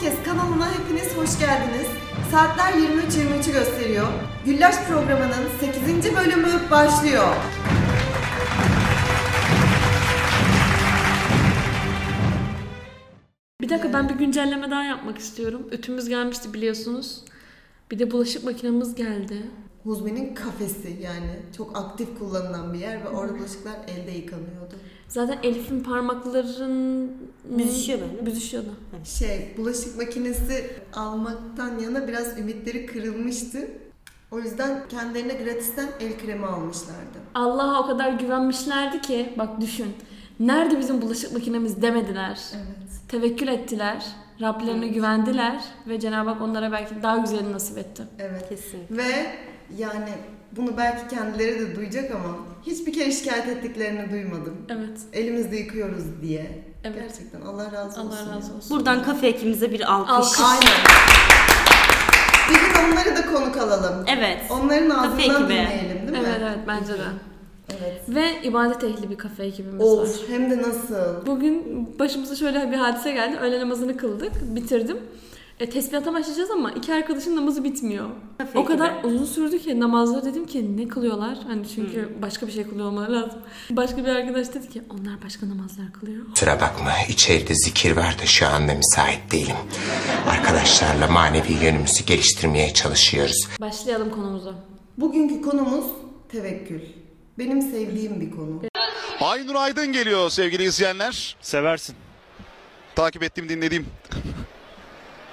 Podcast kanalına hepiniz hoş geldiniz. Saatler 23.23'ü gösteriyor. Güllaç programının 8. bölümü başlıyor. Bir dakika ben bir güncelleme daha yapmak istiyorum. Ütümüz gelmişti biliyorsunuz. Bir de bulaşık makinemiz geldi. Huzmi'nin kafesi yani çok aktif kullanılan bir yer ve orada bulaşıklar elde yıkanıyordu. Zaten Elif'in parmakların Büzüşüyor böyle. Büzüşüyordu. Şey, bulaşık makinesi almaktan yana biraz ümitleri kırılmıştı. O yüzden kendilerine gratisten el kremi almışlardı. Allah'a o kadar güvenmişlerdi ki bak düşün. Nerede bizim bulaşık makinemiz demediler. Evet. Tevekkül ettiler. Rablerine güvendiler ve Cenab-ı Hak onlara belki daha güzelini nasip etti. Evet. Kesinlikle. Ve yani bunu belki kendileri de duyacak ama hiçbir kere şikayet ettiklerini duymadım. Evet. Elimizde yıkıyoruz diye. Evet. Gerçekten Allah razı olsun. Allah razı olsun. Buradan kafe ekimize bir alkış. Alkış. Aynen. Bir gün onları da konuk alalım. Evet. Onların Kafe ağzından ekibi. dinleyelim değil mi? Evet evet bence de. Evet. Ve ibadet ehli bir kafe ekibimiz var. Of hem de nasıl? Bugün başımıza şöyle bir hadise geldi. Öğle namazını kıldık. Bitirdim. E, tesbihata başlayacağız ama iki arkadaşın namazı bitmiyor. Kafe o kadar ekibi. uzun sürdü ki namazları dedim ki ne kılıyorlar? Hani çünkü başka bir şey kılıyor olmaları lazım. Başka bir arkadaş dedi ki onlar başka namazlar kılıyor. Kusura bakma içeride zikir var da şu anda müsait değilim. Arkadaşlarla manevi yönümüzü geliştirmeye çalışıyoruz. Başlayalım konumuza. Bugünkü konumuz tevekkül. Benim sevdiğim bir konu. Aynur Aydın geliyor sevgili izleyenler. Seversin. Takip ettiğim dinlediğim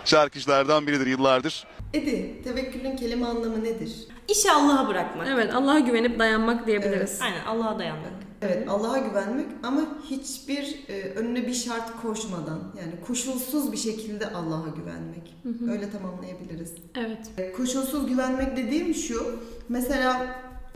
şarkıcılardan biridir yıllardır. Edi, tevekkülün kelime anlamı nedir? İşi Allah'a bırakmak. Evet Allah'a güvenip dayanmak diyebiliriz. Aynen Allah'a dayanmak. Evet, Allah'a güvenmek ama hiçbir e, önüne bir şart koşmadan yani koşulsuz bir şekilde Allah'a güvenmek. Öyle tamamlayabiliriz. Evet. E, Koşulsuz güvenmek dediğim şu. Mesela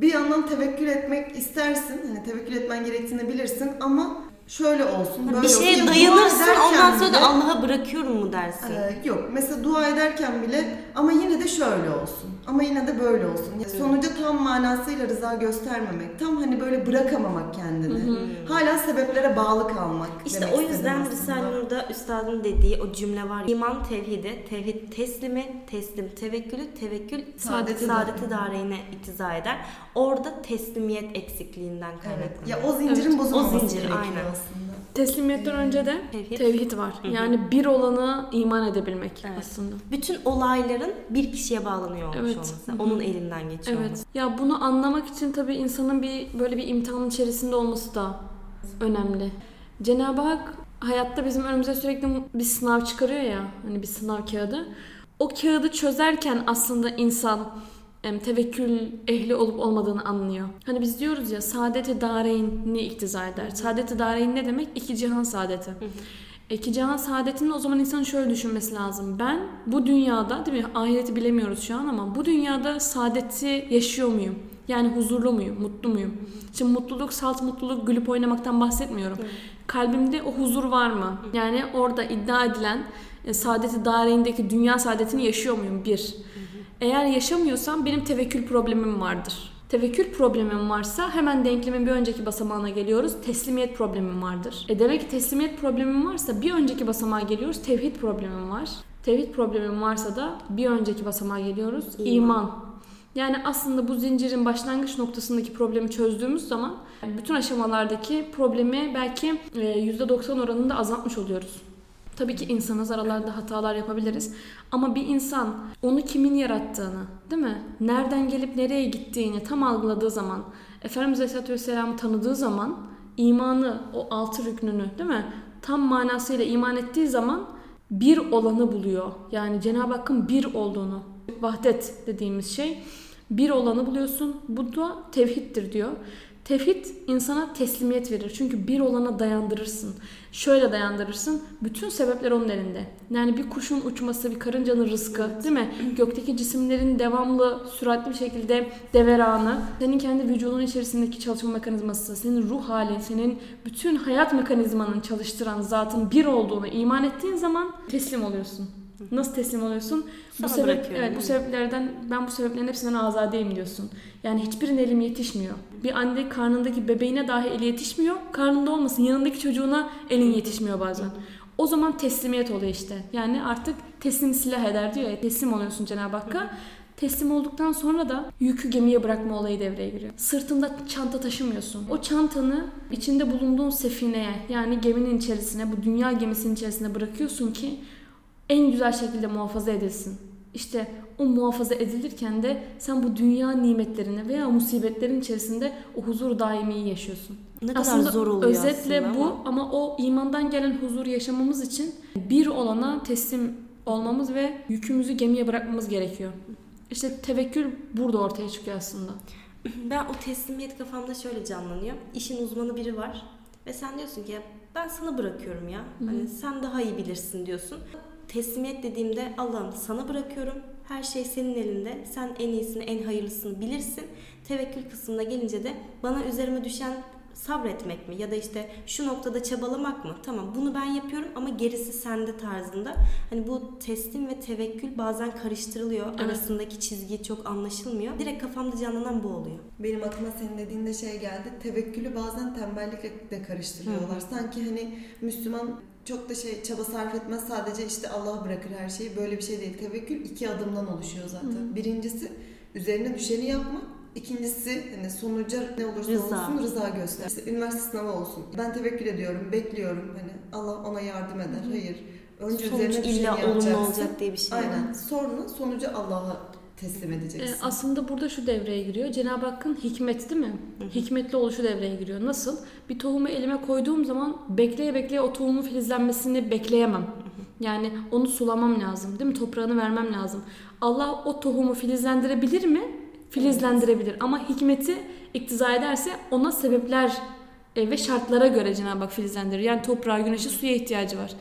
bir yandan tevekkül etmek istersin. Hani tevekkül etmen gerektiğini bilirsin ama şöyle olsun, böyle bir olsun. şeye dua dayanırsın ederken ondan sonra da Allah'a bırakıyorum mu dersin? Ee, yok. Mesela dua ederken bile ama yine de şöyle olsun. Ama yine de böyle olsun. Yani sonuca tam manasıyla rıza göstermemek. Tam hani böyle bırakamamak kendini. Hala sebeplere bağlı kalmak. İşte o yüzden. Risale-i Nur'da üstadın dediği o cümle var. İman tevhide, tevhid teslimi, teslim tevekkülü, tevekkül Saadeti saadeti, dareyne iktiza eder. Orada teslimiyet eksikliğinden Evet. kaynaklanıyor. Ya o zincirin Evet, bozulmaması o zincir, gerekiyor aynen. Aslında. Teslimiyetten önce de Tevhid. tevhid var. Yani bir olana iman edebilmek Evet. aslında. Bütün olayların bir kişiye bağlanıyor olmuş Evet. olması. Onun elinden geçiyor Evet. olması. Ya bunu anlamak için tabii insanın bir böyle bir imtihanın içerisinde olması da önemli. Cenab-ı Hak hayatta bizim önümüze sürekli bir sınav çıkarıyor ya. Hani bir sınav kağıdı. O kağıdı çözerken aslında insan tevekkül ehli olup olmadığını anlıyor. Hani biz diyoruz ya saadet-i dareyn ne iktiza eder? Saadet-i dareyn ne demek? İki cihan saadeti. İki cihan saadetini o zaman insanın şöyle düşünmesi lazım. Ben bu dünyada değil mi ahireti bilemiyoruz şu an ama bu dünyada saadeti yaşıyor muyum? Yani huzurlu muyum? Mutlu muyum? Şimdi mutluluk, salt mutluluk, gülüp oynamaktan bahsetmiyorum. Kalbimde o huzur var mı? Yani orada iddia edilen e, saadeti dairindeki dünya saadetini yaşıyor muyum? Bir. Eğer yaşamıyorsam benim tevekkül problemim vardır. Tevekkül problemim varsa hemen denklemin bir önceki basamağına geliyoruz. Teslimiyet problemim vardır. E demek ki teslimiyet problemim varsa bir önceki basamağa geliyoruz. Tevhid problemim var. Tevhid problemim varsa da bir önceki basamağa geliyoruz. İman. Yani aslında bu zincirin başlangıç noktasındaki problemi çözdüğümüz zaman bütün aşamalardaki problemi belki e, %90 oranında azaltmış oluyoruz. Tabii ki insanız, aralarda hatalar yapabiliriz. Ama bir insan onu kimin yarattığını, değil mi? Nereden gelip nereye gittiğini tam algıladığı zaman, Efendimiz Aleyhisselatü Vesselam'ı tanıdığı zaman, imanı, o altı rüknünü, değil mi? Tam manasıyla iman ettiği zaman bir olanı buluyor. Yani Cenab-ı Hakk'ın bir olduğunu, vahdet dediğimiz şey bir olanı buluyorsun. Bu da tevhiddir diyor. Tevhid insana teslimiyet verir. Çünkü bir olana dayandırırsın. Şöyle dayandırırsın. Bütün sebepler onun elinde. Yani bir kuşun uçması, bir karıncanın rızkı, değil mi? Gökteki cisimlerin devamlı, süratli bir şekilde deveranı, senin kendi vücudun içerisindeki çalışma mekanizması, senin ruh halin, senin bütün hayat mekanizmanın çalıştıran zatın bir olduğunu iman ettiğin zaman teslim oluyorsun. Nasıl teslim oluyorsun? Sana bu sebep, evet, bu sebeplerden ben bu sebeplerin hepsinden azadeyim diyorsun. Yani hiçbirinin elim yetişmiyor. Bir anne karnındaki bebeğine dahi eli yetişmiyor. Karnında olmasın yanındaki çocuğuna elin yetişmiyor bazen. O zaman teslimiyet oluyor işte. Yani artık teslim silah eder diyor ya. Teslim oluyorsun Cenab-ı Hakk'a. Teslim olduktan sonra da yükü gemiye bırakma olayı devreye giriyor. Sırtında çanta taşımıyorsun. O çantanı içinde bulunduğun sefineye yani geminin içerisine, bu dünya gemisinin içerisine bırakıyorsun ki en güzel şekilde muhafaza edilsin. İşte o muhafaza edilirken de sen bu dünya nimetlerini veya musibetlerin içerisinde o huzur daimiyi yaşıyorsun. Ne kadar aslında zor oluyor özetle aslında bu ama. ama o imandan gelen huzur yaşamamız için bir olana teslim olmamız ve yükümüzü gemiye bırakmamız gerekiyor. İşte tevekkül burada ortaya çıkıyor aslında. Ben o teslimiyet kafamda şöyle canlanıyor. İşin uzmanı biri var ve sen diyorsun ki "Ya ben sana bırakıyorum ya. Hani sen daha iyi bilirsin diyorsun. Teslimiyet dediğimde Allah'ım sana bırakıyorum. Her şey senin elinde. Sen en iyisini, en hayırlısını bilirsin. Tevekkül kısmına gelince de bana üzerime düşen sabretmek mi ya da işte şu noktada çabalamak mı? Tamam bunu ben yapıyorum ama gerisi sende tarzında. Hani bu teslim ve tevekkül bazen karıştırılıyor. Evet. Arasındaki çizgi çok anlaşılmıyor. Direkt kafamda canlanan bu oluyor. Benim aklıma senin dediğinde şey geldi. Tevekkülü bazen tembellikle de karıştırıyorlar. Sanki hani Müslüman çok da şey çaba sarf etmez sadece işte Allah bırakır her şeyi. Böyle bir şey değil. Tevekkül iki adımdan oluşuyor zaten. Birincisi üzerine düşeni yapmak. İkincisi hani sonuca ne olursa Rıza. olsun rıza göster. İşte üniversite sınavı olsun. Ben tevekkül ediyorum, bekliyorum. Hani Allah ona yardım eder. Hayır. Önce Sonuç üzerine düşeni illa olumlu olacak diye bir şey. Aynen. Sonra sonucu Allah'a teslim edeceksin. aslında burada şu devreye giriyor. Cenab-ı Hakk'ın hikmet değil mi? Hikmetli oluşu devreye giriyor. Nasıl? Bir tohumu elime koyduğum zaman bekleye bekleye o tohumun filizlenmesini bekleyemem. Yani onu sulamam lazım değil mi? Toprağını vermem lazım. Allah o tohumu filizlendirebilir mi? Filizlendirebilir. Ama hikmeti iktiza ederse ona sebepler e, ve şartlara göre Cenab-ı Hak filizlendirir. Yani toprağa, güneşe, suya ihtiyacı var.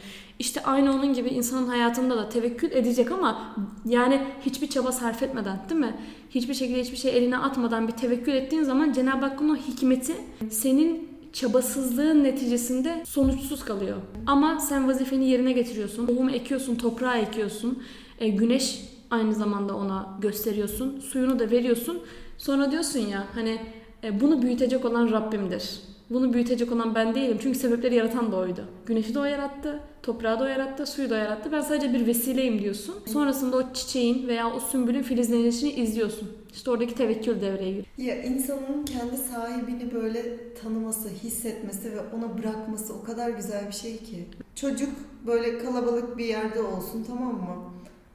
İşte aynı onun gibi insanın hayatında da tevekkül edecek ama yani hiçbir çaba sarf etmeden değil mi? Hiçbir şekilde hiçbir şey eline atmadan bir tevekkül ettiğin zaman Cenab-ı Hakk'ın o hikmeti senin çabasızlığın neticesinde sonuçsuz kalıyor. Ama sen vazifeni yerine getiriyorsun. Tohumu ekiyorsun, toprağa ekiyorsun. E, güneş aynı zamanda ona gösteriyorsun. Suyunu da veriyorsun. Sonra diyorsun ya hani e, bunu büyütecek olan Rabbimdir. Bunu büyütecek olan ben değilim. Çünkü sebepleri yaratan da oydu. Güneşi de o yarattı, toprağı da o yarattı, suyu da o yarattı. Ben sadece bir vesileyim diyorsun. Sonrasında o çiçeğin veya o sümbülün filizlenişini izliyorsun. İşte oradaki tevekkül devreye giriyor. Ya insanın kendi sahibini böyle tanıması, hissetmesi ve ona bırakması o kadar güzel bir şey ki. Çocuk böyle kalabalık bir yerde olsun tamam mı?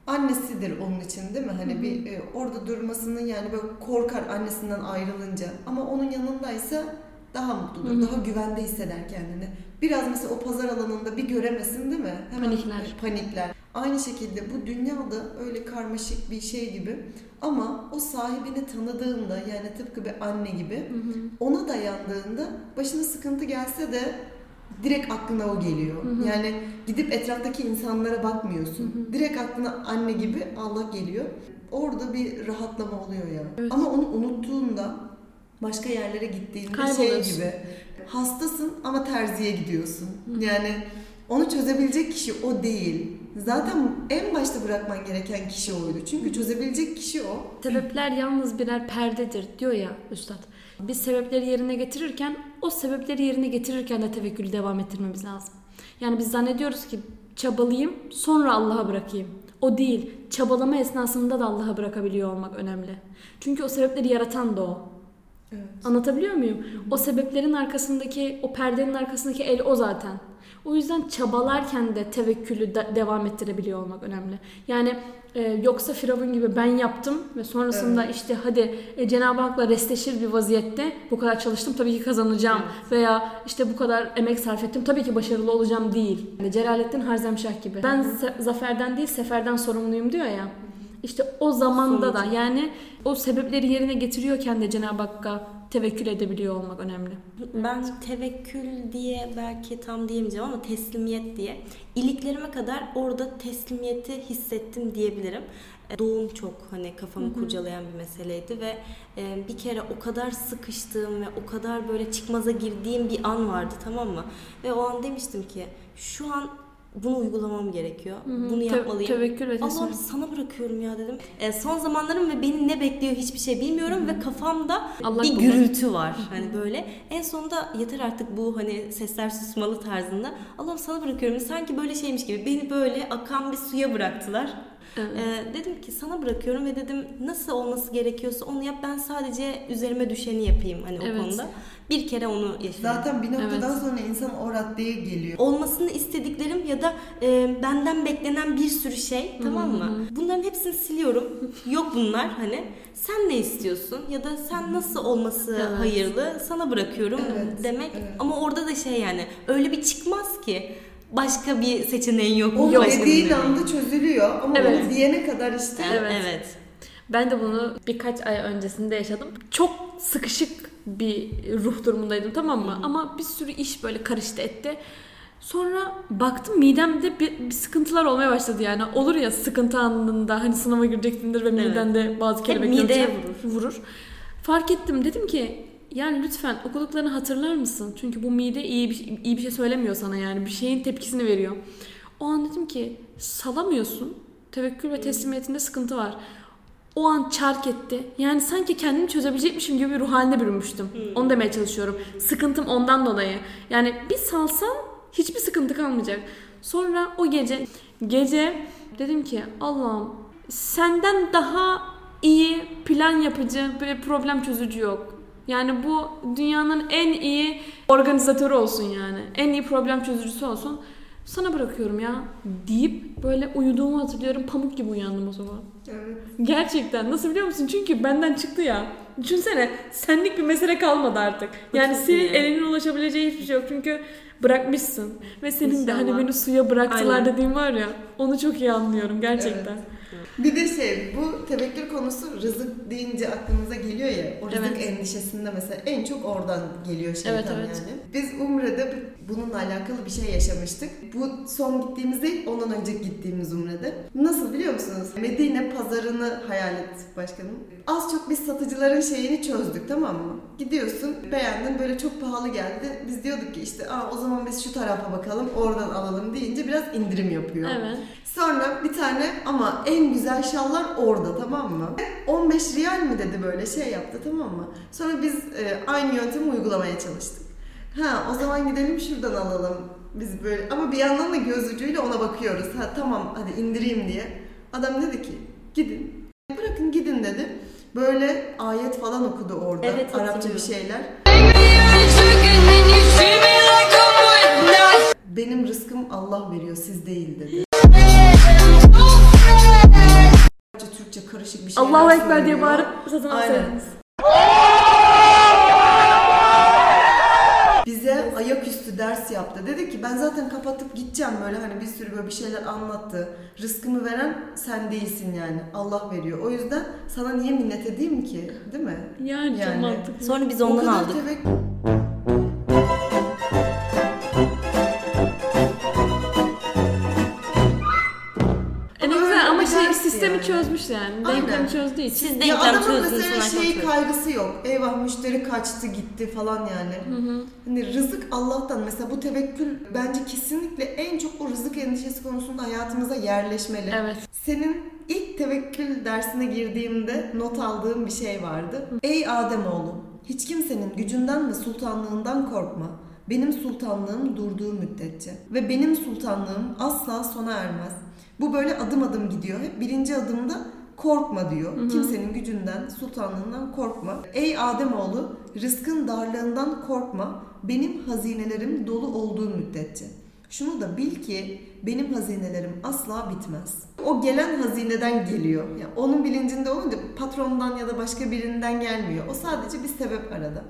Annesidir onun için değil mi? Hani bir e, orada durmasını yani böyle korkar annesinden ayrılınca. Ama onun yanındaysa daha mutludur, daha güvende hisseder kendini. Biraz mesela o pazar alanında bir göremesin değil mi? Panikler. e, panikler. Aynı şekilde bu dünyada öyle karmaşık bir şey gibi ama o sahibini tanıdığında yani tıpkı bir anne gibi ona dayandığında başına sıkıntı gelse de direkt aklına o geliyor. Yani gidip etraftaki insanlara bakmıyorsun. Direkt aklına anne gibi Allah geliyor. Orada bir rahatlama oluyor ya. Evet. Ama onu unuttuğunda başka yerlere gittiğinde şey gibi hastasın ama terziye gidiyorsun. Yani onu çözebilecek kişi o değil. Zaten en başta bırakman gereken kişi oydu. Çünkü çözebilecek kişi o. Sebepler yalnız birer perdedir diyor ya üstad. Biz sebepleri yerine getirirken o sebepleri yerine getirirken de tevekkülü devam ettirmemiz lazım. Yani biz zannediyoruz ki çabalayayım sonra Allah'a bırakayım. O değil. Çabalama esnasında da Allah'a bırakabiliyor olmak önemli. Çünkü o sebepleri yaratan da o. Evet. Anlatabiliyor muyum? O sebeplerin arkasındaki, o perdenin arkasındaki el o zaten. O yüzden çabalarken de tevekkülü de- devam ettirebiliyor olmak önemli. Yani e, yoksa Firavun gibi ben yaptım ve sonrasında işte hadi e, Cenab-ı Hak'la resteşir bir vaziyette bu kadar çalıştım tabii ki kazanacağım veya işte bu kadar emek sarf ettim tabii ki başarılı olacağım değil. Yani Celalettin Harzemşah gibi. Ben se- zaferden değil seferden sorumluyum diyor ya. İşte o zamanda da yani o sebepleri yerine getiriyorken de Cenab-ı Hakk'a tevekkül edebiliyor olmak önemli. Ben tevekkül diye belki tam diyemeyeceğim ama teslimiyet diye iliklerime kadar orada teslimiyeti hissettim diyebilirim. E, Doğum çok hani kafamı kurcalayan bir meseleydi ve e, bir kere o kadar sıkıştığım ve o kadar böyle çıkmaza girdiğim bir an vardı tamam mı? Ve o an demiştim ki şu an bunu uygulamam gerekiyor. hı. Bunu Te- yapmalıyım. tevekkül ve Allah'ım teslimiyet. sana bırakıyorum ya dedim. E, son zamanlarım ve beni ne bekliyor hiçbir şey bilmiyorum ve kafamda Allah bir bulmak. gürültü var. Hani böyle. En sonunda yeter artık bu hani sesler susmalı tarzında. Allah'ım sana bırakıyorum. Sanki böyle şeymiş gibi beni böyle akan bir suya bıraktılar. Evet. Ee, dedim ki sana bırakıyorum ve dedim nasıl olması gerekiyorsa onu yap ben sadece üzerime düşeni yapayım hani Evet. o konuda. Bir kere onu yaşadım. Zaten bir noktadan Evet. sonra insan o raddeye geliyor. olmasını istediklerim ya da e, benden beklenen bir sürü şey tamam mı? Bunların hepsini siliyorum. Yok bunlar hani. Sen ne istiyorsun ya da sen nasıl olması Evet. hayırlı sana bırakıyorum Evet, demek. evet. Ama orada da şey yani öyle bir çıkmaz ki başka bir seçeneğin yok. O bir dediğin anda çözülüyor ama Evet. onu diyene kadar işte Evet. Evet. Ben de bunu birkaç ay öncesinde yaşadım. Çok sıkışık bir ruh durumundaydım tamam mı? Ama bir sürü iş böyle karıştı etti. Sonra baktım midemde bir, bir sıkıntılar olmaya başladı yani. Olur ya sıkıntı anında hani sınava gireceksindir ve Evet. midende bazı kelebekler uçar, vurur. Fark ettim dedim ki yani lütfen okuduklarını hatırlar mısın? Çünkü bu mide iyi bir, iyi bir şey söylemiyor sana yani bir şeyin tepkisini veriyor. O an dedim ki salamıyorsun. Tevekkül ve teslimiyetinde sıkıntı var. O an çark etti. Yani sanki kendimi çözebilecekmişim gibi bir ruh haline bürünmüştüm. Onu demeye çalışıyorum. Sıkıntım ondan dolayı. Yani bir salsam hiçbir sıkıntı kalmayacak. Sonra o gece gece dedim ki Allah'ım senden daha iyi plan yapıcı ve problem çözücü yok. Yani bu dünyanın en iyi organizatörü olsun yani. En iyi problem çözücüsü olsun. Sana bırakıyorum ya deyip böyle uyuduğumu hatırlıyorum. Pamuk gibi uyandım o sabah. Evet. Gerçekten. Nasıl biliyor musun? Çünkü benden çıktı ya. Düşünsene senlik bir mesele kalmadı artık. Yani senin elinin ulaşabileceği hiçbir şey yok. Çünkü bırakmışsın. Ve senin de hani İnşallah. beni suya bıraktılar Aynen. dediğim var ya. Onu çok iyi anlıyorum gerçekten. Bir de şey bu tevekkül konusu rızık deyince aklımıza geliyor ya o rızık Evet. endişesinde mesela en çok oradan geliyor şeytan Evet, evet. yani. Biz Umre'de bununla alakalı bir şey yaşamıştık. Bu son gittiğimiz değil ondan önce gittiğimiz Umre'de. Nasıl biliyor musunuz? Medine pazarını hayal et başkanım. Az çok biz satıcıların şeyini çözdük tamam mı? Gidiyorsun beğendin böyle çok pahalı geldi. Biz diyorduk ki işte Aa, o zaman biz şu tarafa bakalım oradan alalım deyince biraz indirim yapıyor. Evet. Sonra bir tane ama en güzel şallar orada tamam mı? 15 riyal mi dedi böyle şey yaptı tamam mı? Sonra biz e, aynı yöntemi uygulamaya çalıştık. Ha o zaman gidelim şuradan alalım. Biz böyle ama bir yandan da göz ucuyla ona bakıyoruz. Ha tamam hadi indireyim diye. Adam dedi ki gidin. Bırakın gidin dedi. Böyle ayet falan okudu orada. Evet, Arapça bir şeyler. Benim rızkım Allah veriyor siz değil dedi. Türkçe karışık bir şeyler Allahu Ekber diye bağırıp satın alsaydınız. Bize ayaküstü ders yaptı. Dedi ki ben zaten kapatıp gideceğim böyle hani bir sürü böyle bir şeyler anlattı. Rızkımı veren sen değilsin yani. Allah veriyor. O yüzden sana niye minnet edeyim ki? Değil mi? Yani, Yani. çok mantıklı. Sonra biz ondan aldık. tevek- sistemi yani. Aynen. Denklemi çözdüğü için. Siz Ya denklem adamın çözdünüz mesela şey kaygısı yok. Eyvah müşteri kaçtı gitti falan yani. Hani rızık Allah'tan. Mesela bu tevekkül bence kesinlikle en çok o rızık endişesi konusunda hayatımıza yerleşmeli. Evet. Senin ilk tevekkül dersine girdiğimde not aldığım bir şey vardı. Ey Ademoğlu, hiç kimsenin gücünden ve sultanlığından korkma. Benim sultanlığım durduğu müddetçe. Ve benim sultanlığım asla sona ermez. Bu böyle adım adım gidiyor. Hep birinci adımda korkma diyor. Kimsenin gücünden, sultanlığından korkma. Ey Ademoğlu, rızkın darlığından korkma. Benim hazinelerim dolu olduğu müddetçe. Şunu da bil ki benim hazinelerim asla bitmez. O gelen hazineden geliyor. Yani onun bilincinde olunca patrondan ya da başka birinden gelmiyor. O sadece bir sebep arada.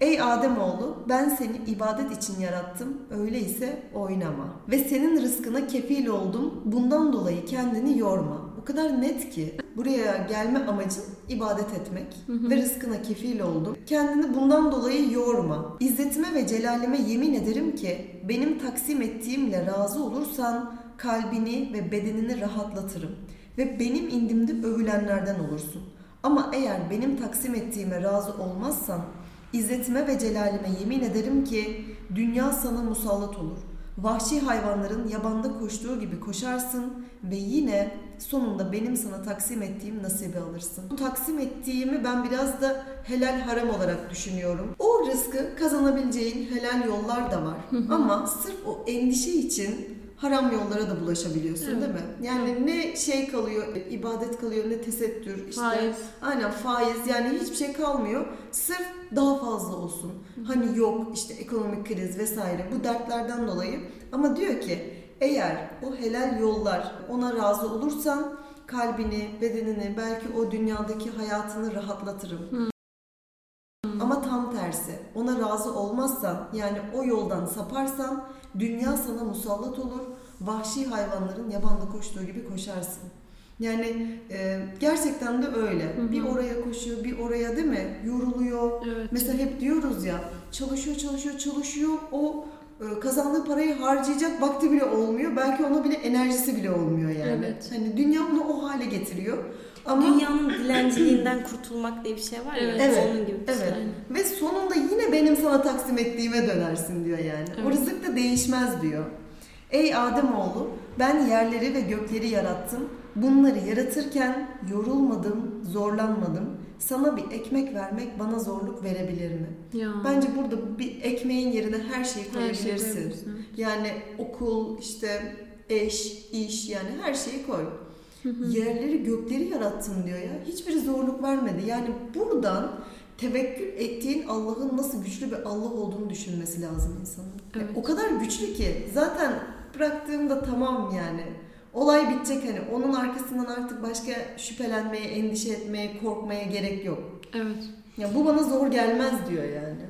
Ey Ademoğlu ben seni ibadet için yarattım. Öyleyse oynama. Ve senin rızkına kefil oldum. Bundan dolayı kendini yorma. O kadar net ki buraya gelme amacın ibadet etmek ve rızkına kefil oldum. Kendini bundan dolayı yorma. İzzetime ve celalime yemin ederim ki benim taksim ettiğimle razı olursan kalbini ve bedenini rahatlatırım ve benim indimde övülenlerden olursun. Ama eğer benim taksim ettiğime razı olmazsan İzzetime ve celalime yemin ederim ki dünya sana musallat olur. Vahşi hayvanların yabanda koştuğu gibi koşarsın ve yine sonunda benim sana taksim ettiğim nasibi alırsın. Bu taksim ettiğimi ben biraz da helal haram olarak düşünüyorum. O rızkı kazanabileceğin helal yollar da var. Ama sırf o endişe için haram yollara da bulaşabiliyorsun Evet. değil mi? Yani ne şey kalıyor, ibadet kalıyor, ne tesettür, işte Faiz. Aynen faiz yani hiçbir şey kalmıyor. Sırf daha fazla olsun. Hani yok işte ekonomik kriz vesaire bu dertlerden dolayı. Ama diyor ki eğer o helal yollar ona razı olursan kalbini, bedenini, belki o dünyadaki hayatını rahatlatırım. Ama tam tersi. Ona razı olmazsan yani o yoldan saparsan dünya sana musallat olur. Vahşi hayvanların yabanda koştuğu gibi koşarsın. Yani e, gerçekten de öyle. Bir oraya koşuyor, bir oraya değil mi? Yoruluyor. Evet. Mesela hep diyoruz ya çalışıyor, çalışıyor, çalışıyor. O kazandığı parayı harcayacak vakti bile olmuyor. Belki ona bile enerjisi bile olmuyor yani. Evet. Hani dünya onu o hale getiriyor. Ama Dünyanın dilenciliğinden kurtulmak diye bir şey var ya. Evet. Evet, Onun gibi bir şey. Evet. Aynen. Ve sonunda yine benim sana taksim ettiğime dönersin diyor yani. O Evet. rızık da değişmez diyor. Ey Ademoğlu ben yerleri ve gökleri yarattım. Bunları yaratırken yorulmadım, zorlanmadım. Sana bir ekmek vermek bana zorluk verebilir mi? Ya. Bence burada bir ekmeğin yerine her şeyi Her şeyi koyabilirsin. koyabilirsin, evet. Yani okul, işte eş, iş yani her şeyi koy. Yerleri gökleri yarattın diyor ya. Hiçbiri zorluk vermedi. Yani buradan tevekkül ettiğin Allah'ın nasıl güçlü bir Allah olduğunu düşünmesi lazım insanın. Evet. O kadar güçlü ki zaten bıraktığımda tamam yani. Olay bitecek hani onun arkasından artık başka şüphelenmeye, endişe etmeye, korkmaya gerek yok. Evet. Ya bu bana zor gelmez diyor yani.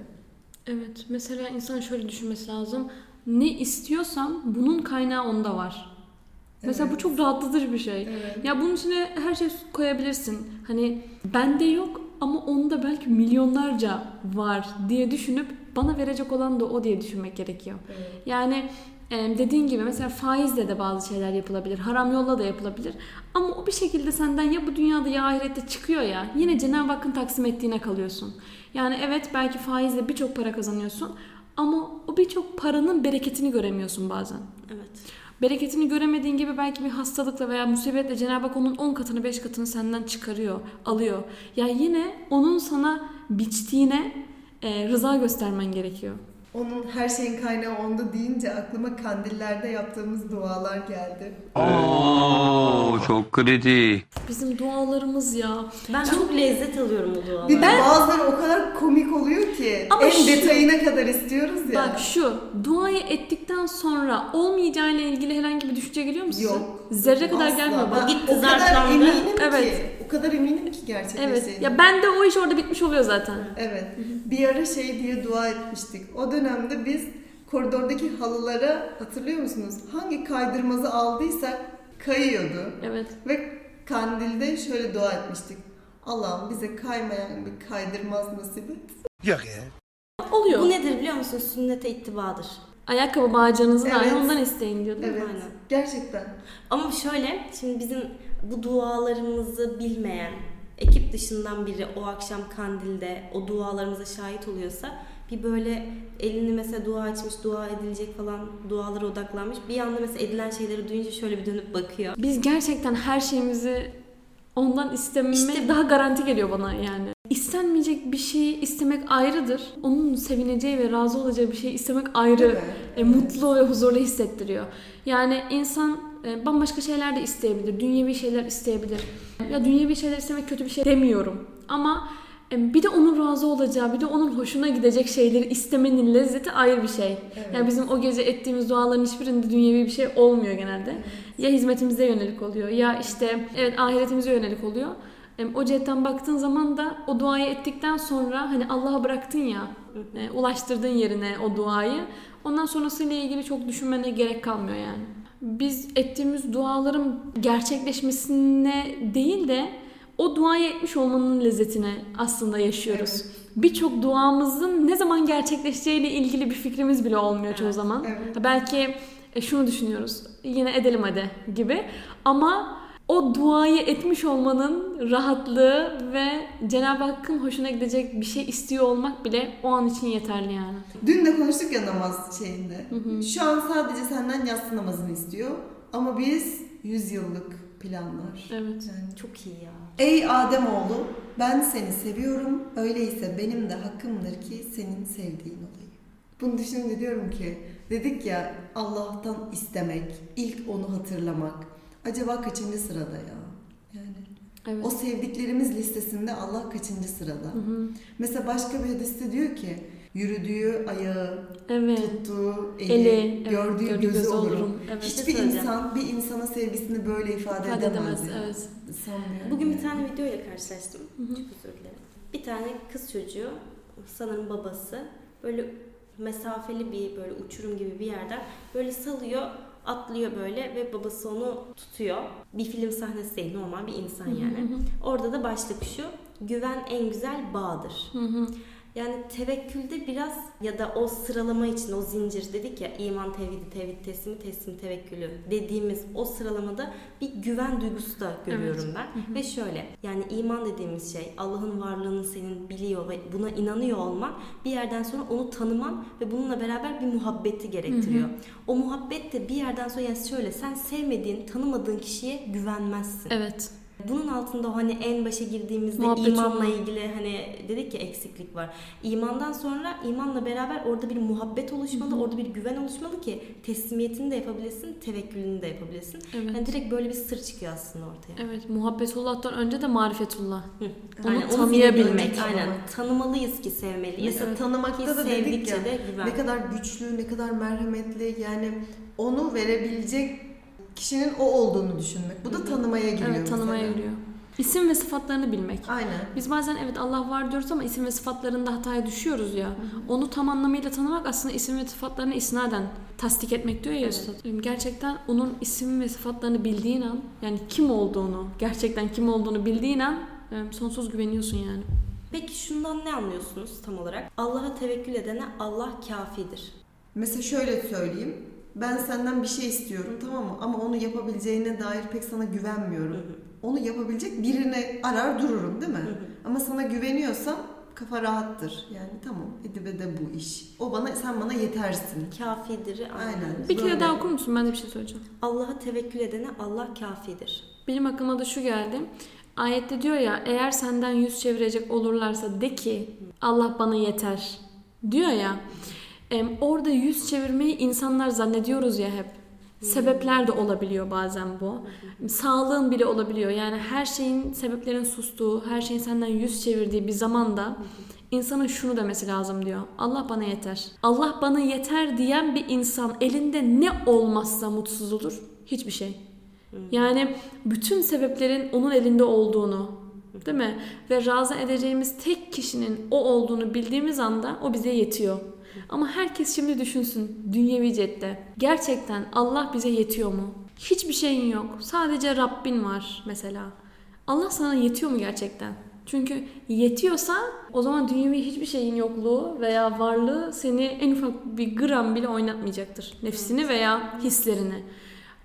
Evet. Mesela insan şöyle düşünmesi lazım. Ne istiyorsam bunun kaynağı onda var. Mesela Evet. bu çok rahatlatıcı bir şey. Evet. Ya bunun içine her şey koyabilirsin. Hani bende yok ama onda belki milyonlarca var diye düşünüp bana verecek olan da o diye düşünmek gerekiyor. Evet. Yani dediğin gibi mesela faizle de bazı şeyler yapılabilir. Haram yolla da yapılabilir. Ama o bir şekilde senden ya bu dünyada ya ahirette çıkıyor ya. Yine Cenab-ı Hakk'ın taksim ettiğine kalıyorsun. Yani evet belki faizle birçok para kazanıyorsun. Ama o birçok paranın bereketini göremiyorsun bazen. Evet. Bereketini göremediğin gibi belki bir hastalıkla veya musibetle Cenab-ı Hak onun 10 katını 5 katını senden çıkarıyor, alıyor. Ya yine onun sana biçtiğine e, rıza göstermen gerekiyor. Onun her şeyin kaynağı onda deyince aklıma kandillerde yaptığımız dualar geldi. Oo çok kritik. Bizim dualarımız ya. Ben çok lezzet alıyorum o dualardan. Bir de bazıları o kadar komik oluyor ki Ama en şu- detayına kadar istiyoruz ya. Bak şu duayı ettikten sonra olmayacağıyla ilgili herhangi bir düşünce geliyor mu size? Yok. Zerre kadar Asla. gelmiyor Ben. Gitti o kadar eminim Evet. ki. O kadar eminim ki gerçekleşeceğine. Evet. Ya ben de o iş orada bitmiş oluyor zaten. Evet. Bir ara şey diye dua etmiştik. O dönemde biz koridordaki halılara hatırlıyor musunuz? Hangi kaydırmazı aldıysak kayıyordu. Evet. Ve kandilde şöyle dua etmiştik. Allah'ım bize kaymayan bir kaydırmaz nasip et. Oluyor. Bu nedir biliyor musun? Sünnete ittibadır. Ayakkabı bağcığınızı dahi Evet. ondan isteyin diyor değil mi? Evet. Aynen. Gerçekten. Ama şöyle, şimdi bizim bu dualarımızı bilmeyen, ekip dışından biri o akşam kandilde o dualarımıza şahit oluyorsa bir böyle elini mesela dua açmış, dua edilecek falan dualara odaklanmış. Bir anda mesela edilen şeyleri duyunca şöyle bir dönüp bakıyor. Biz gerçekten her şeyimizi ondan istemek İşte- daha garanti geliyor bana yani. İstenmeyecek bir şeyi istemek ayrıdır. Onun sevineceği ve razı olacağı bir şeyi istemek ayrı. Mi? e, mutlu ve huzurlu hissettiriyor. Yani insan e, bambaşka şeyler de isteyebilir. Dünyevi şeyler isteyebilir. Ya dünyevi şeyler istemek kötü bir şey demiyorum. Ama bir de onun razı olacağı, bir de onun hoşuna gidecek şeyleri istemenin lezzeti ayrı bir şey. Yani bizim o gece ettiğimiz duaların hiçbirinde dünyevi bir şey olmuyor genelde. Ya hizmetimize yönelik oluyor ya işte evet ahiretimize yönelik oluyor. E, O cihetten baktığın zaman da o duayı ettikten sonra hani Allah'a bıraktın ya e, ulaştırdığın yerine o duayı ondan sonrasıyla ilgili çok düşünmene gerek kalmıyor yani. Biz ettiğimiz duaların gerçekleşmesine değil de o duayı etmiş olmanın lezzetini aslında yaşıyoruz. Birçok duamızın ne zaman gerçekleşeceğiyle ilgili bir fikrimiz bile olmuyor çoğu zaman. Evet. Belki e, şunu düşünüyoruz. Yine edelim hadi gibi. Ama o duayı etmiş olmanın rahatlığı ve Cenab-ı Hakk'ın hoşuna gidecek bir şey istiyor olmak bile o an için yeterli yani. Dün de konuştuk ya namaz şeyinde. Şu an sadece senden yatsı namazını istiyor. Ama biz 100 yıllık planlar. Evet. Yani Çok iyi ya. Ey Ademoğlu ben seni seviyorum. Öyleyse benim de hakkımdır ki senin sevdiğin olayım. Bunu düşününce diyorum ki dedik ya Allah'tan istemek, ilk onu hatırlamak. Acaba kaçıncı sırada ya? Yani Evet. o sevdiklerimiz listesinde Allah kaçıncı sırada? Mesela başka bir hadiste diyor ki yürüdüğü ayağı, Evet. tuttuğu eli, Eli, evet, gördüğü gözü, olurum. Evet. Hiçbir Bir söyleyeceğim. insan bir insana sevgisini böyle ifade, İfade edemez. edemez. Evet. Sanmıyorum. Bugün bir tane video ile karşılaştım. Çok özür dilerim. Bir tane kız çocuğu, sanırım babası, böyle mesafeli bir böyle uçurum gibi bir yerden böyle salıyor, atlıyor böyle ve babası onu tutuyor. Bir film sahnesi değil, normal bir insan yani. Orada da başlık şu, güven en güzel bağdır. Hı hı. Yani tevekkülde biraz ya da o sıralama için o zincir dedik ya iman tevhidi, tevhid teslimi, teslim tevekkülü dediğimiz o sıralamada bir güven duygusu da görüyorum ben. Ve şöyle yani iman dediğimiz şey Allah'ın varlığını senin biliyor ve buna inanıyor olman bir yerden sonra onu tanıman ve bununla beraber bir muhabbeti gerektiriyor. O muhabbet de bir yerden sonra yani şöyle sen sevmediğin, tanımadığın kişiye güvenmezsin. Evet. Bunun altında hani en başa girdiğimizde Muhabbet imanla olma. ilgili hani dedik ya eksiklik var. İmandan sonra imanla beraber orada bir muhabbet oluşmalı, orada bir güven oluşmalı ki teslimiyetini de yapabilesin, tevekkülünü de yapabilesin. Evet. Yani direkt böyle bir sır çıkıyor aslında ortaya. Evet. Muhabbetullah'tan önce de marifetullah. Hı. Onu Aynen, tanıyabilmek. bilebilmek, Aynen. Tanımalıyız ki sevmeliyiz. Mesela Ki tanımakta da dedik sevdikçe ya de güven. ne kadar güçlü, ne kadar merhametli yani onu verebilecek kişinin o olduğunu düşünmek. Bu da tanımaya giriyor. Evet tanımaya mesela. giriyor. İsim ve sıfatlarını bilmek. Aynen. Biz bazen evet Allah var diyoruz ama isim ve sıfatlarında hataya düşüyoruz ya. Onu tam anlamıyla tanımak aslında isim ve sıfatlarını isnaden tasdik etmek diyor ya Üstad. Gerçekten onun isim ve sıfatlarını bildiğin an yani kim olduğunu, gerçekten kim olduğunu bildiğin an e, sonsuz güveniyorsun yani. Peki şundan ne anlıyorsunuz tam olarak? Allah'a tevekkül edene Allah kafidir. Mesela şöyle söyleyeyim. Ben senden bir şey istiyorum tamam mı? Ama onu yapabileceğine dair pek sana güvenmiyorum. Onu yapabilecek birini arar dururum değil mi? Ama sana güveniyorsam kafa rahattır. Yani tamam Edibe de bu iş. O bana sen bana yetersin. Kafidir. Aynen. Bir kere daha okur musun? Ben de bir şey söyleyeceğim. Allah'a tevekkül edene Allah kafidir. Benim aklıma da şu geldi. Ayette diyor ya eğer senden yüz çevirecek olurlarsa de ki Allah bana yeter diyor ya. Orada yüz çevirmeyi insanlar zannediyoruz ya hep. Sebepler de olabiliyor bazen bu. Sağlığın bile olabiliyor. Yani her şeyin sebeplerin sustuğu, her şeyin senden yüz çevirdiği bir zamanda insanın şunu demesi lazım diyor. Allah bana yeter. Allah bana yeter diyen bir insan elinde ne olmazsa mutsuz olur? Hiçbir şey. Yani bütün sebeplerin onun elinde olduğunu, değil mi? Ve razı edeceğimiz tek kişinin o olduğunu bildiğimiz anda o bize yetiyor. Ama herkes şimdi düşünsün dünyevi cepte. Gerçekten Allah bize yetiyor mu? Hiçbir şeyin yok. Sadece Rabbin var mesela. Allah sana yetiyor mu gerçekten? Çünkü yetiyorsa o zaman dünyevi hiçbir şeyin yokluğu veya varlığı seni en ufak bir gram bile oynatmayacaktır. Nefsini veya hislerini.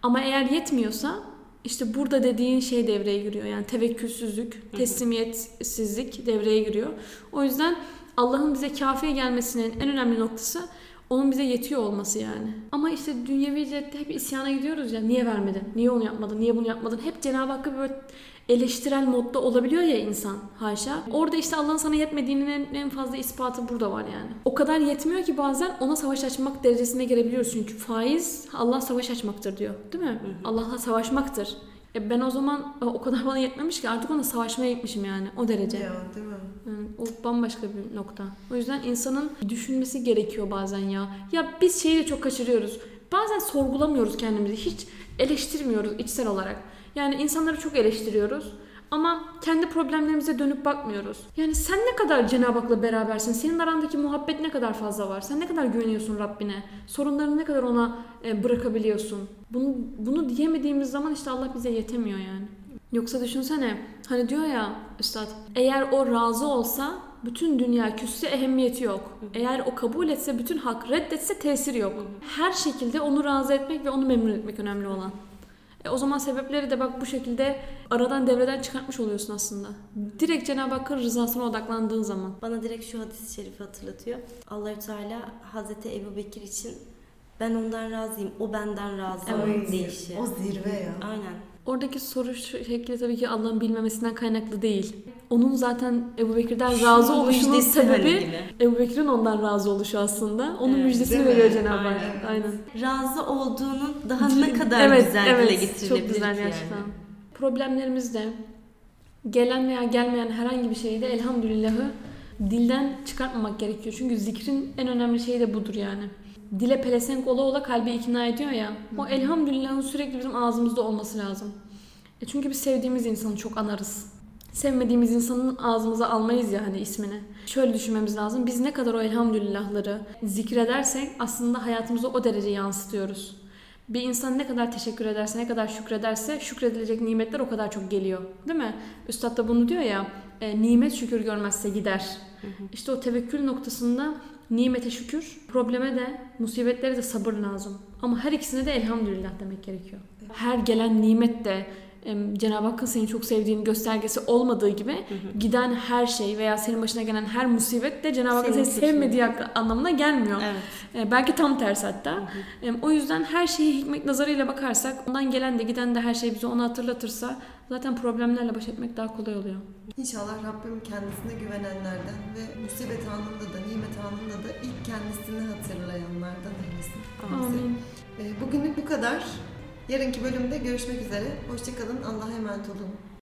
Ama eğer yetmiyorsa işte burada dediğin şey devreye giriyor. Yani tevekkülsüzlük, teslimiyetsizlik devreye giriyor. O yüzden Allah'ın bize kafiye gelmesinin en önemli noktası onun bize yetiyor olması yani. Ama işte dünyevi cihette hep isyana gidiyoruz ya. Niye vermedin? Niye onu yapmadın? Niye bunu yapmadın? Hep Cenab-ı Hakk'ı böyle eleştirel modda olabiliyor ya insan haşa. Orada işte Allah'ın sana yetmediğinin en, en fazla ispatı burada var yani. O kadar yetmiyor ki bazen ona savaş açmak derecesine gelebiliyoruz. Çünkü faiz Allah savaş açmaktır diyor. Değil mi? Allah'la savaşmaktır. E ben o zaman o kadar bana yetmemiş ki artık ona savaşmaya gitmişim yani o derece. Ya değil mi? O bambaşka bir nokta. O yüzden insanın düşünmesi gerekiyor bazen ya. Ya biz şeyi de çok kaçırıyoruz. Bazen sorgulamıyoruz kendimizi. Hiç eleştirmiyoruz içsel olarak. Yani insanları çok eleştiriyoruz. Ama kendi problemlerimize dönüp bakmıyoruz. Yani sen ne kadar Cenab-ı Hak'la berabersin? Senin arandaki muhabbet ne kadar fazla var? Sen ne kadar güveniyorsun Rabbine? Sorunlarını ne kadar ona e, bırakabiliyorsun? Bunu, bunu diyemediğimiz zaman işte Allah bize yetemiyor yani. Yoksa düşünsene hani diyor ya üstad eğer o razı olsa bütün dünya küsse ehemmiyeti yok. Eğer o kabul etse bütün hak reddetse tesiri yok. Her şekilde onu razı etmek ve onu memnun etmek önemli olan. E, o zaman sebepleri de bak bu şekilde aradan devreden çıkartmış oluyorsun aslında. Direkt Cenab-ı Hakk'ın rızasına odaklandığın zaman. Bana direkt şu hadis-i şerifi hatırlatıyor. Allahü Teala Hazreti Ebu Bekir için ben ondan razıyım, o benden razı Evet. deyişi. O zirve ya. Aynen. Oradaki soru şu şekli tabii ki Allah'ın bilmemesinden kaynaklı değil. Onun zaten Ebu Bekir'den razı oluşunun sebebi. Ebu Bekir'in ondan razı oluşu aslında. Onun Evet, müjdesini veriyor Cenab-ı Hak. Aynen. Aynen. Razı olduğunun daha ne kadar evet, güzel evet, dile getirilebilir Çok güzel gerçekten. yani. Problemlerimizde gelen veya gelmeyen herhangi bir şeyde elhamdülillahı dilden çıkartmamak gerekiyor. Çünkü zikrin en önemli şeyi de budur yani. Dile pelesenk ola ola kalbi ikna ediyor ya. O elhamdülillahın sürekli bizim ağzımızda olması lazım. E çünkü biz sevdiğimiz insanı çok anarız. Sevmediğimiz insanın ağzımıza almayız ya hani ismini. Şöyle düşünmemiz lazım. Biz ne kadar o elhamdülillahları zikredersek aslında hayatımıza o derece yansıtıyoruz. Bir insan ne kadar teşekkür ederse, ne kadar şükrederse şükredilecek nimetler o kadar çok geliyor. Değil mi? Üstad da bunu diyor ya, e, nimet şükür görmezse gider. İşte o tevekkül noktasında nimete şükür, probleme de, musibetlere de sabır lazım. Ama her ikisine de elhamdülillah demek gerekiyor. Her gelen nimet de Cenab-ı Hakk'ın seni çok sevdiğinin göstergesi olmadığı gibi giden her şey veya senin başına gelen her musibet de Cenab-ı Hakk'ın seni suçun. sevmediği anlamına gelmiyor. Evet. E, belki tam tersi hatta. E, o yüzden her şeye hikmet nazarıyla bakarsak, ondan gelen de giden de her şey bize onu hatırlatırsa zaten problemlerle baş etmek daha kolay oluyor. İnşallah Rabbim kendisine güvenenlerden ve musibet anında da nimet anında da ilk kendisini hatırlayanlardan eylesin. Amin. Ee, Bugünlük bu kadar. Yarınki bölümde görüşmek üzere. Hoşçakalın. Allah'a emanet olun.